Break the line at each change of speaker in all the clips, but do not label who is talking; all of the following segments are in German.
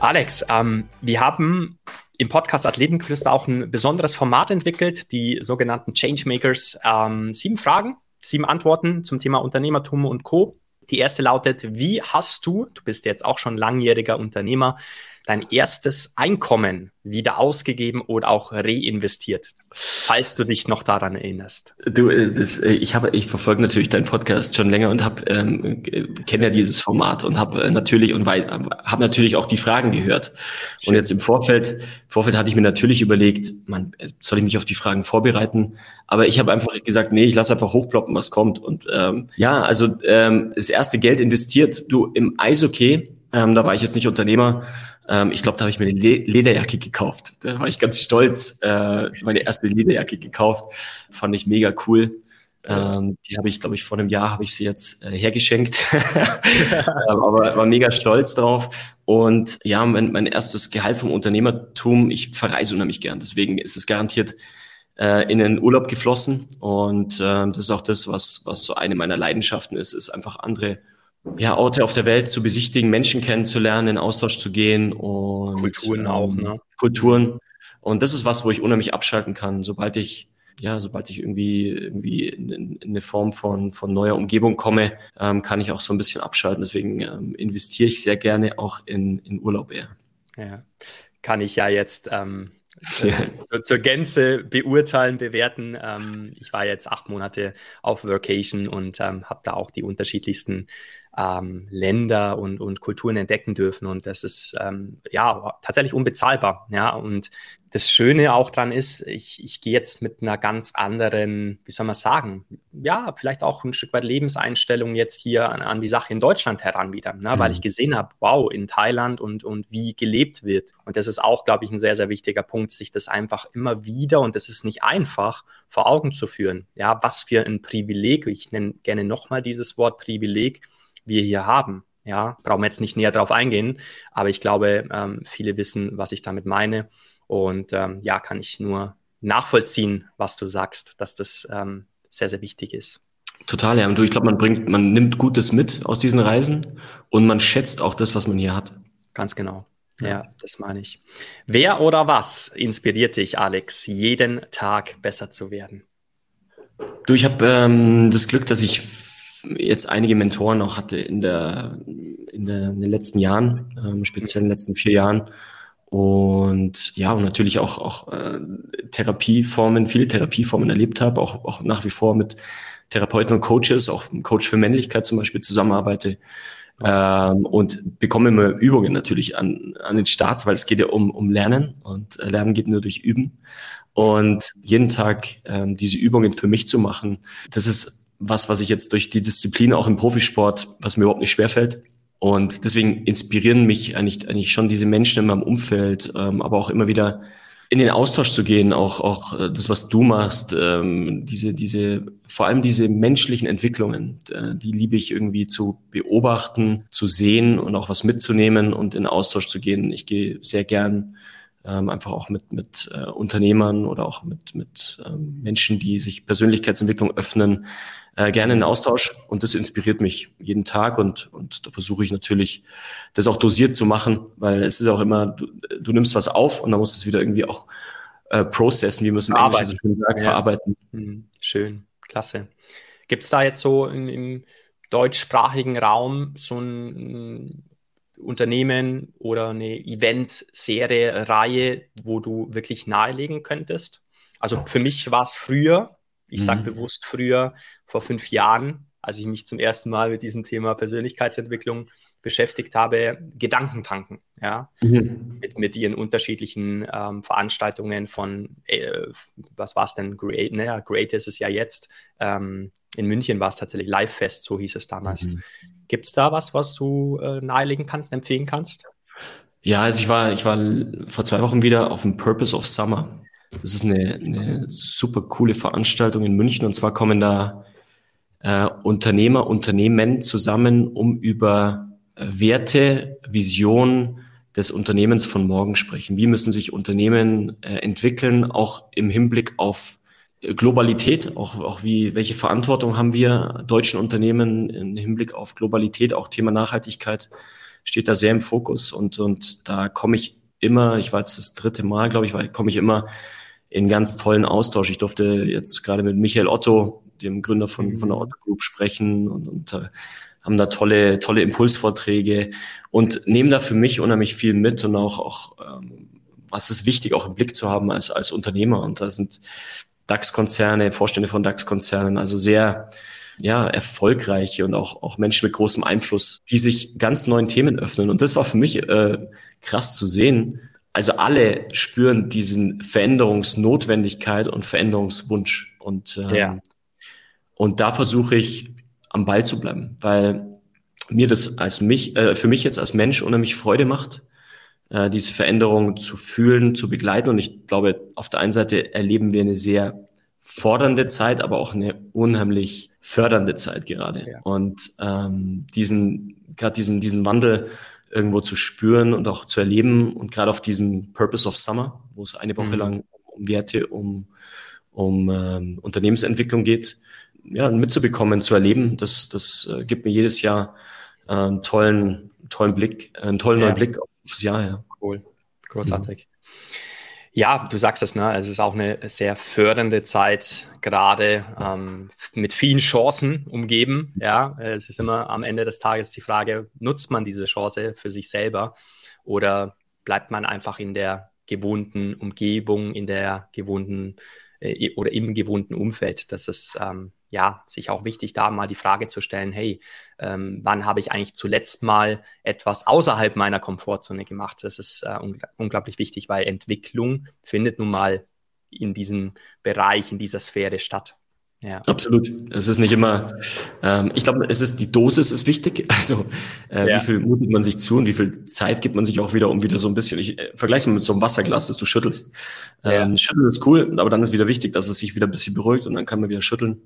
Alex, ähm, wir haben im Podcast Athletenküste auch ein besonderes Format entwickelt, die sogenannten Changemakers. Ähm, sieben Fragen, sieben Antworten zum Thema Unternehmertum und Co. Die erste lautet, wie hast du, du bist jetzt auch schon langjähriger Unternehmer, dein erstes Einkommen wieder ausgegeben oder auch reinvestiert? Falls du dich noch daran erinnerst.
Du, äh, das, äh, ich habe, ich verfolge natürlich deinen Podcast schon länger und habe ähm, kenne ja dieses Format und habe äh, natürlich und habe natürlich auch die Fragen gehört. Schön. Und jetzt im Vorfeld, Vorfeld hatte ich mir natürlich überlegt, man soll ich mich auf die Fragen vorbereiten? Aber ich habe einfach gesagt, nee, ich lasse einfach hochploppen, was kommt. Und ähm, ja, also ähm, das erste Geld investiert. Du im Eishockey, ähm, da war ich jetzt nicht Unternehmer ähm, ich glaube, da habe ich mir eine Le Lederjacke gekauft. Da war ich ganz stolz. Äh, meine erste Lederjacke gekauft. Fand ich mega cool. Ähm, die habe ich, glaube ich, vor einem Jahr habe ich sie jetzt äh, hergeschenkt. Ähm, aber war mega stolz drauf. Und ja, mein, mein erstes Gehalt vom Unternehmertum, ich verreise unheimlich gern. Deswegen ist es garantiert äh, in den Urlaub geflossen. Und äh, das ist auch das, was, was so eine meiner Leidenschaften ist, ist einfach andere ja, Orte auf der Welt zu besichtigen, Menschen kennenzulernen, in Austausch zu gehen und
Kulturen auch, ne?
Ähm, Kulturen. Und das ist was, wo ich unheimlich abschalten kann, sobald ich ja, sobald ich irgendwie irgendwie in, in eine Form von von neuer Umgebung komme, ähm, kann ich auch so ein bisschen abschalten. Deswegen ähm, investiere ich sehr gerne auch in in Urlaub eher.
Ja, kann ich ja jetzt ähm, äh, zur Gänze beurteilen, bewerten. Ähm, ich war jetzt acht Monate auf Workation und ähm, habe da auch die unterschiedlichsten ähm, Länder und, und Kulturen entdecken dürfen. Und das ist ähm, ja tatsächlich unbezahlbar. Ja, und das Schöne auch dran ist, ich, ich gehe jetzt mit einer ganz anderen, wie soll man sagen, ja, vielleicht auch ein Stück weit Lebenseinstellung jetzt hier an, an die Sache in Deutschland heran wieder, ne? Mhm. weil ich gesehen habe, wow, in Thailand und, und wie gelebt wird. Und das ist auch, glaube ich, ein sehr, sehr wichtiger Punkt, sich das einfach immer wieder, und das ist nicht einfach, vor Augen zu führen. Ja, was für ein Privileg, ich nenne gerne nochmal dieses Wort Privileg, wir hier haben. Ja, brauchen wir jetzt nicht näher drauf eingehen, aber ich glaube, ähm, viele wissen, was ich damit meine. Und ähm, ja, kann ich nur nachvollziehen, was du sagst, dass das ähm, sehr, sehr wichtig ist.
Total, ja. Und du, ich glaube, man bringt, man nimmt Gutes mit aus diesen Reisen und man schätzt auch das, was man hier hat.
Ganz genau. Ja, ja das meine ich. Wer oder was inspiriert dich, Alex, jeden Tag besser zu werden?
Du, ich habe ähm, das Glück, dass ich jetzt einige Mentoren auch hatte in, der, in, der, in den letzten Jahren, ähm, speziell in den letzten vier Jahren. Und ja, und natürlich auch, auch äh, Therapieformen, viele Therapieformen erlebt habe, auch, auch nach wie vor mit Therapeuten und Coaches, auch Coach für Männlichkeit zum Beispiel zusammenarbeite. Ähm, und bekomme immer Übungen natürlich an, an den Start, weil es geht ja um, um Lernen und äh, Lernen geht nur durch Üben. Und jeden Tag ähm, diese Übungen für mich zu machen, das ist was, was ich jetzt durch die Disziplin auch im Profisport, was mir überhaupt nicht schwerfällt. Und deswegen inspirieren mich eigentlich, eigentlich schon diese Menschen in meinem Umfeld, ähm, aber auch immer wieder in den Austausch zu gehen, auch, auch äh, das, was du machst, ähm, diese, diese, vor allem diese menschlichen Entwicklungen, äh, die liebe ich irgendwie zu beobachten, zu sehen und auch was mitzunehmen und in Austausch zu gehen. Ich gehe sehr gern ähm, einfach auch mit, mit äh, Unternehmern oder auch mit, mit ähm, Menschen, die sich Persönlichkeitsentwicklung öffnen, äh, gerne in Austausch und das inspiriert mich jeden Tag und, und da versuche ich natürlich, das auch dosiert zu machen, weil es ist auch immer, du, du nimmst was auf und dann musst du es wieder irgendwie auch äh, processen, wie man es im Englischen so schön sagt, ja. verarbeiten.
Mhm. Schön, klasse. Gibt es da jetzt so in, im deutschsprachigen Raum so ein Unternehmen oder eine Event-Serie, Reihe, wo du wirklich nahelegen könntest? Also für mich war es früher, ich sage mhm. bewusst früher, vor fünf Jahren, als ich mich zum ersten Mal mit diesem Thema Persönlichkeitsentwicklung beschäftigt habe, Gedanken tanken, ja, mhm. mit, mit ihren unterschiedlichen ähm, Veranstaltungen von, äh, was war es denn, Great, naja, Great ist es ja jetzt, ähm, in München war es tatsächlich Live Fest, so hieß es damals. Mhm. Gibt es da was, was du äh, nahelegen kannst, empfehlen kannst?
Ja, also ich war, ich war vor zwei Wochen wieder auf dem Purpose of Summer. Das ist eine, eine super coole Veranstaltung in München und zwar kommen da äh, Unternehmer, Unternehmen zusammen, um über äh, Werte, Vision des Unternehmens von morgen sprechen. Wie müssen sich Unternehmen äh, entwickeln, auch im Hinblick auf Globalität, auch, auch wie, welche Verantwortung haben wir deutschen Unternehmen im Hinblick auf Globalität, auch Thema Nachhaltigkeit steht da sehr im Fokus und, und da komme ich immer, ich war jetzt das dritte Mal, glaube ich, komme ich immer in ganz tollen Austausch. Ich durfte jetzt gerade mit Michael Otto, dem Gründer von, von der mhm. Otto Group, sprechen und, und äh, haben da tolle, tolle Impulsvorträge und nehmen da für mich unheimlich viel mit und auch, auch ähm, was ist wichtig, auch im Blick zu haben als, als Unternehmer. Und da sind DAX-Konzerne, Vorstände von DAX-Konzernen, also sehr ja, erfolgreiche und auch, auch Menschen mit großem Einfluss, die sich ganz neuen Themen öffnen. Und das war für mich äh, krass zu sehen. Also alle spüren diesen Veränderungsnotwendigkeit und Veränderungswunsch. Und, ähm, ja. und da versuche ich am Ball zu bleiben, weil mir das als mich, äh, für mich jetzt als Mensch unheimlich Freude macht, äh, diese Veränderung zu fühlen, zu begleiten. Und ich glaube, auf der einen Seite erleben wir eine sehr fordernde Zeit, aber auch eine unheimlich fördernde Zeit gerade. Ja. Und ähm, diesen, gerade diesen, diesen Wandel irgendwo zu spüren und auch zu erleben und gerade auf diesem Purpose of Summer, wo es eine Woche mhm. lang um Werte, um, um ähm, Unternehmensentwicklung geht, ja, mitzubekommen, zu erleben, das, das äh, gibt mir jedes Jahr äh, einen tollen, tollen Blick, einen tollen ja. neuen Blick aufs Jahr. Ja.
Cool, großartig. Mhm. Ja, du sagst es, ne? Es ist auch eine sehr fördernde Zeit, gerade ähm, mit vielen Chancen umgeben. Ja, es ist immer am Ende des Tages die Frage, nutzt man diese Chance für sich selber oder bleibt man einfach in der gewohnten Umgebung, in der gewohnten äh, oder im gewohnten Umfeld. Das ist ähm, ja, sich auch wichtig, da mal die Frage zu stellen, hey, ähm, wann habe ich eigentlich zuletzt mal etwas außerhalb meiner Komfortzone gemacht? Das ist äh, ungl unglaublich wichtig, weil Entwicklung findet nun mal in diesem Bereich, in dieser Sphäre statt.
Ja. Absolut. Es ist nicht immer, ähm, ich glaube, es ist die Dosis ist wichtig. Also äh, ja. wie viel mutet man sich zu und wie viel Zeit gibt man sich auch wieder, um wieder so ein bisschen, ich äh, vergleiche es mal mit so einem Wasserglas, das du schüttelst. Ähm, ja. Schütteln ist cool, aber dann ist wieder wichtig, dass es sich wieder ein bisschen beruhigt und dann kann man wieder schütteln.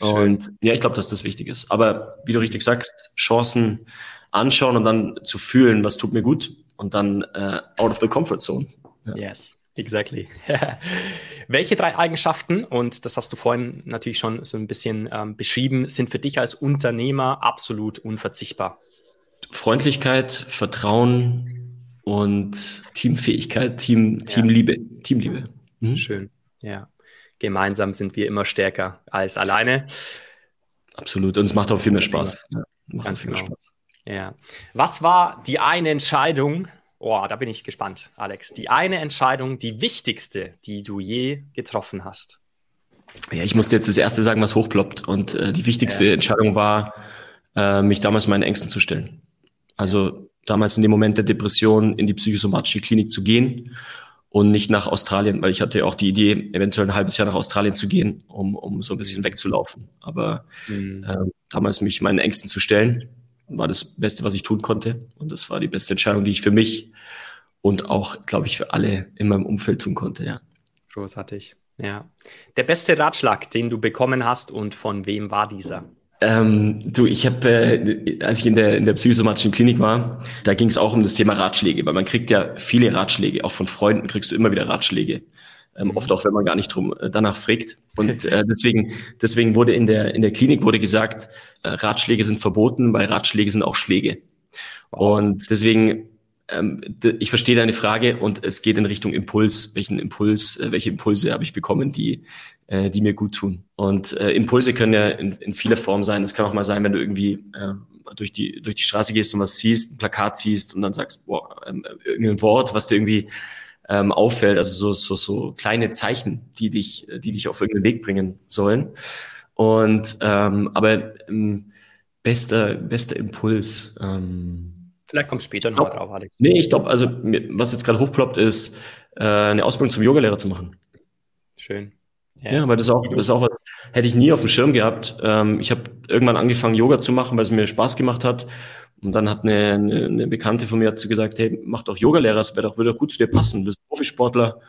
Schön. Und ja, ich glaube, dass das wichtig ist. Aber wie du richtig sagst, Chancen anschauen und dann zu fühlen, was tut mir gut und dann äh, out of the comfort zone.
Ja. Yes. Exactly. Welche drei Eigenschaften, und das hast du vorhin natürlich schon so ein bisschen ähm, beschrieben, sind für dich als Unternehmer absolut unverzichtbar?
Freundlichkeit, Vertrauen und Teamfähigkeit, Team, ja. Teamliebe. Teamliebe.
Mhm. Schön, ja. Gemeinsam sind wir immer stärker als alleine.
Absolut. Und es macht auch viel mehr Spaß. Ja,
macht Ganz viel genau. mehr Spaß. Ja. Was war die eine Entscheidung, Oh, da bin ich gespannt, Alex. Die eine Entscheidung, die wichtigste, die du je getroffen hast.
Ja, ich musste jetzt das erste sagen, was hochploppt. Und äh, die wichtigste ja. Entscheidung war, äh, mich damals meinen Ängsten zu stellen. Also damals in dem Moment der Depression in die psychosomatische Klinik zu gehen und nicht nach Australien, weil ich hatte ja auch die Idee, eventuell ein halbes Jahr nach Australien zu gehen, um, um so ein bisschen mhm. wegzulaufen. Aber mhm. äh, damals mich meinen Ängsten zu stellen war das Beste, was ich tun konnte. Und das war die beste Entscheidung, die ich für mich und auch, glaube ich, für alle in meinem Umfeld tun konnte, ja.
Großartig. Ja. Der beste Ratschlag, den du bekommen hast und von wem war dieser?
Ähm, du, ich habe, äh, als ich in der, in der psychosomatischen Klinik war, da ging es auch um das Thema Ratschläge, weil man kriegt ja viele Ratschläge, auch von Freunden kriegst du immer wieder Ratschläge ähm, oft auch wenn man gar nicht drum äh, danach fragt. Und äh, deswegen, deswegen wurde in der in der Klinik wurde gesagt, äh, Ratschläge sind verboten, weil Ratschläge sind auch Schläge. Wow. Und deswegen ähm, ich verstehe deine Frage und es geht in Richtung Impuls. Welchen Impuls, äh, welche Impulse habe ich bekommen, die, äh, die mir gut tun? Und äh, Impulse können ja in, in vieler Form sein. Es kann auch mal sein, wenn du irgendwie äh, durch die durch die Straße gehst und was siehst, ein Plakat siehst und dann sagst, boah, ähm, irgendein Wort, was dir irgendwie ähm, auffällt, also so, so, so kleine Zeichen, die dich, die dich auf irgendeinen Weg bringen sollen. Und ähm, aber ähm, bester, bester Impuls. Ähm,
Vielleicht kommt später noch drauf,
Alex. Nee, ich glaube, also was jetzt gerade hochploppt, ist, äh, eine Ausbildung zum Yogalehrer zu machen.
Schön.
Ja, ja weil das auch, das ist auch was, hätte ich nie auf dem Schirm gehabt. Ähm, ich habe irgendwann angefangen, Yoga zu machen, weil es mir Spaß gemacht hat. Und dann hat eine, eine, eine Bekannte von mir hat gesagt, hey, mach doch Yogalehrer, das wäre doch, würde doch gut zu dir passen, du bist Profisportler.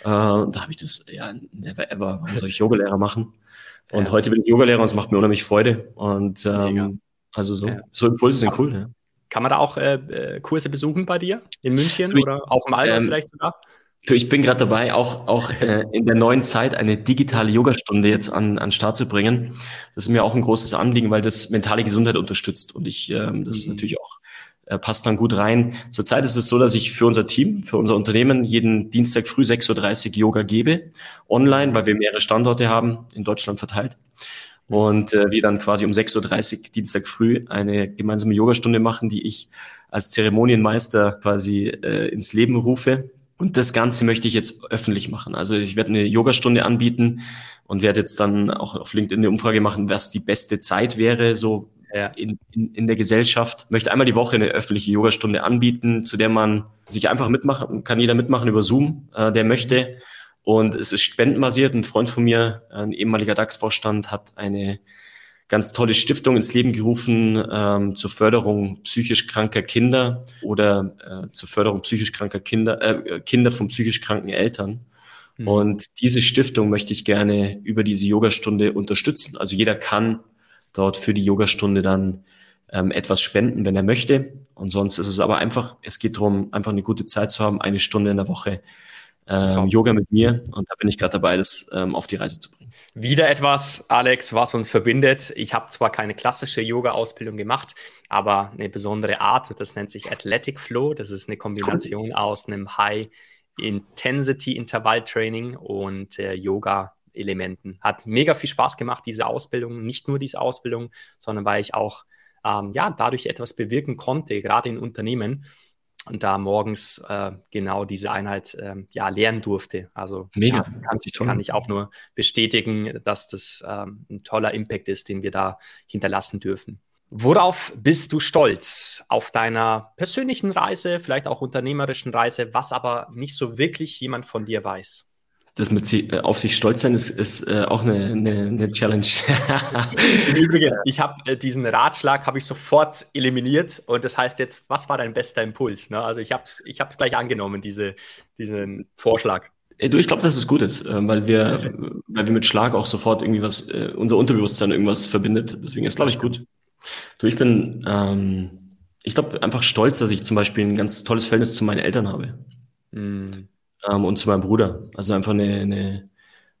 Äh, da habe ich das, ja, never ever, warum soll ich Yogalehrer machen? Und ja. heute bin ich Yogalehrer und es macht mir unheimlich Freude. Und ähm, also so, ja. so Impulse sind cool, ja.
Kann man da auch äh, äh Kurse besuchen bei dir in München ich, oder auch im Alter ähm, vielleicht sogar?
Ich bin gerade dabei, auch, auch äh, in der neuen Zeit eine digitale Yogastunde jetzt an, an Start zu bringen. Das ist mir auch ein großes Anliegen, weil das mentale Gesundheit unterstützt. Und ich, ähm, das ist mhm. natürlich auch äh, passt dann gut rein. Zurzeit ist es so, dass ich für unser Team, für unser Unternehmen jeden Dienstag früh 6.30 Uhr Yoga gebe, online, weil wir mehrere Standorte haben, in Deutschland verteilt. Und äh, wir dann quasi um 6.30 Uhr Dienstag früh eine gemeinsame Yogastunde machen, die ich als Zeremonienmeister quasi äh, ins Leben rufe. Und das Ganze möchte ich jetzt öffentlich machen. Also ich werde eine Yogastunde anbieten und werde jetzt dann auch auf LinkedIn eine Umfrage machen, was die beste Zeit wäre, so ja. in, in, in der Gesellschaft. Ich möchte einmal die Woche eine öffentliche Yogastunde anbieten, zu der man sich einfach mitmachen, kann jeder mitmachen über Zoom, äh, der möchte. Und es ist spendenbasiert. Ein Freund von mir, ein ehemaliger DAX-Vorstand, hat eine ganz tolle Stiftung ins Leben gerufen ähm, zur Förderung psychisch kranker Kinder oder äh, zur Förderung psychisch kranker Kinder, äh, Kinder von psychisch kranken Eltern. Mhm. Und diese Stiftung möchte ich gerne über diese Yogastunde unterstützen. Also jeder kann dort für die Yogastunde dann ähm, etwas spenden, wenn er möchte. Und sonst ist es aber einfach, es geht darum, einfach eine gute Zeit zu haben, eine Stunde in der Woche ähm, Yoga mit mir und da bin ich gerade dabei, das ähm, auf die Reise zu bringen.
Wieder etwas, Alex, was uns verbindet. Ich habe zwar keine klassische Yoga-Ausbildung gemacht, aber eine besondere Art, das nennt sich Athletic Flow. Das ist eine Kombination cool. aus einem High Intensity Intervall Training und äh, Yoga Elementen. Hat mega viel Spaß gemacht, diese Ausbildung. Nicht nur diese Ausbildung, sondern weil ich auch ähm, ja, dadurch etwas bewirken konnte, gerade in Unternehmen und da morgens äh, genau diese Einheit äh, ja lernen durfte. Also Mega. Ja, kann, kann, ich auch nur bestätigen, dass das ähm, ein toller Impact ist, den wir da hinterlassen dürfen. Worauf bist du stolz auf deiner persönlichen Reise, vielleicht auch unternehmerischen Reise, was aber nicht so wirklich jemand von dir weiß?
Das mit sie, äh, auf sich stolz sein ist, ist äh, auch eine, eine, eine Challenge.
Im Übrigen, ich habe äh, diesen Ratschlag habe ich sofort eliminiert und das heißt jetzt, was war dein bester Impuls? Ne? Also ich habe es ich hab's gleich angenommen, diese, diesen Vorschlag.
Äh, du, ich glaube, dass es gut ist, äh, weil wir, weil wir mit Schlag auch sofort irgendwie was, äh, unser Unterbewusstsein irgendwas verbindet. Deswegen ist, glaube ich, gut. Du, ich bin, ähm, ich glaube, einfach stolz, dass ich zum Beispiel ein ganz tolles Verhältnis zu meinen Eltern habe. Mm ähm, und zu meinem Bruder. Also einfach eine, eine,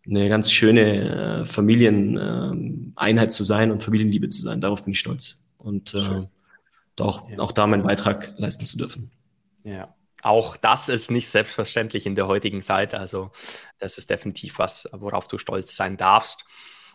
eine ganz schöne äh, Familieneinheit äh, zu sein und Familienliebe zu sein. Darauf bin ich stolz. Und äh, auch, ja. auch da meinen Beitrag leisten zu dürfen.
Ja. Auch das ist nicht selbstverständlich in der heutigen Zeit. Also das ist definitiv was, worauf du stolz sein darfst.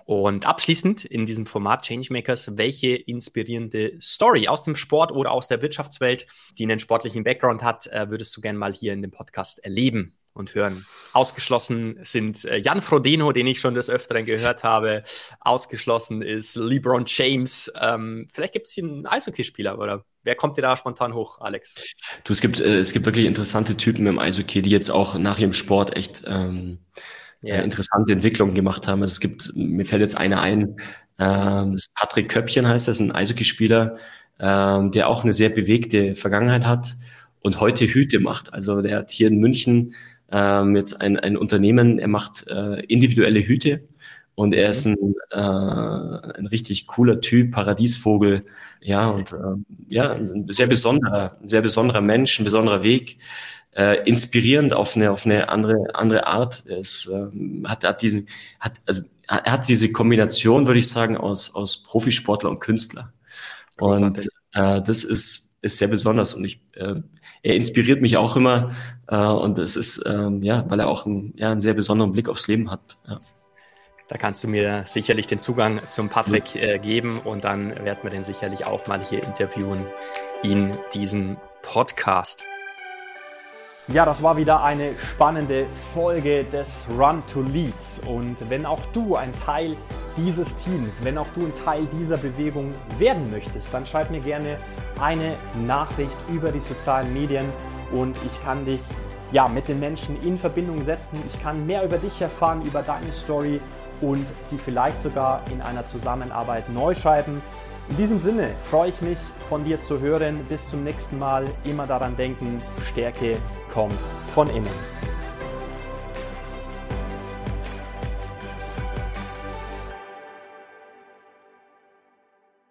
Und abschließend in diesem Format Changemakers, welche inspirierende Story aus dem Sport oder aus der Wirtschaftswelt, die einen sportlichen Background hat, äh, würdest du gerne mal hier in dem Podcast erleben? Und hören. Ausgeschlossen sind äh, Jan Frodeno, den ich schon des Öfteren gehört habe. Ausgeschlossen ist LeBron James. Ähm, vielleicht gibt es hier einen Eishockeyspieler oder wer kommt dir da spontan hoch, Alex?
Du, es gibt, äh, es gibt wirklich interessante Typen im Eishockey, die jetzt auch nach ihrem Sport echt ähm, yeah. äh, interessante Entwicklungen gemacht haben. Also es gibt, mir fällt jetzt einer ein, ähm, das Patrick Köppchen heißt das, ein Eishockeyspieler, ähm, der auch eine sehr bewegte Vergangenheit hat und heute Hüte macht. Also der hat hier in München ähm, jetzt ein, ein Unternehmen, er macht äh, individuelle Hüte und er ist ein, äh, ein richtig cooler Typ, Paradiesvogel, ja, und äh, ja, ein sehr besonderer, ein sehr besonderer Mensch, ein besonderer Weg, äh, inspirierend auf eine, auf eine andere, andere Art. Er ist, äh, hat, hat diesen, hat, also, er hat diese Kombination, würde ich sagen, aus, aus Profisportler und Künstler. Und äh, das ist, ist sehr besonders und ich äh, er inspiriert mich auch immer äh, und das ist, ähm, ja, weil er auch einen, ja, einen sehr besonderen Blick aufs Leben hat. Ja.
Da kannst du mir sicherlich den Zugang zum Patrick äh, geben und dann werden wir den sicherlich auch mal hier interviewen in diesem Podcast. Ja, das war wieder eine spannende Folge des Run to Leads. Und wenn auch du ein Teil dieses Teams, wenn auch du ein Teil dieser Bewegung werden möchtest, dann schreib mir gerne eine Nachricht über die sozialen Medien und ich kann dich ja, mit den Menschen in Verbindung setzen. Ich kann mehr über dich erfahren, über deine Story und sie vielleicht sogar in einer Zusammenarbeit neu schreiben. In diesem Sinne freue ich mich von dir zu hören. Bis zum nächsten Mal. Immer daran denken, Stärke kommt von innen.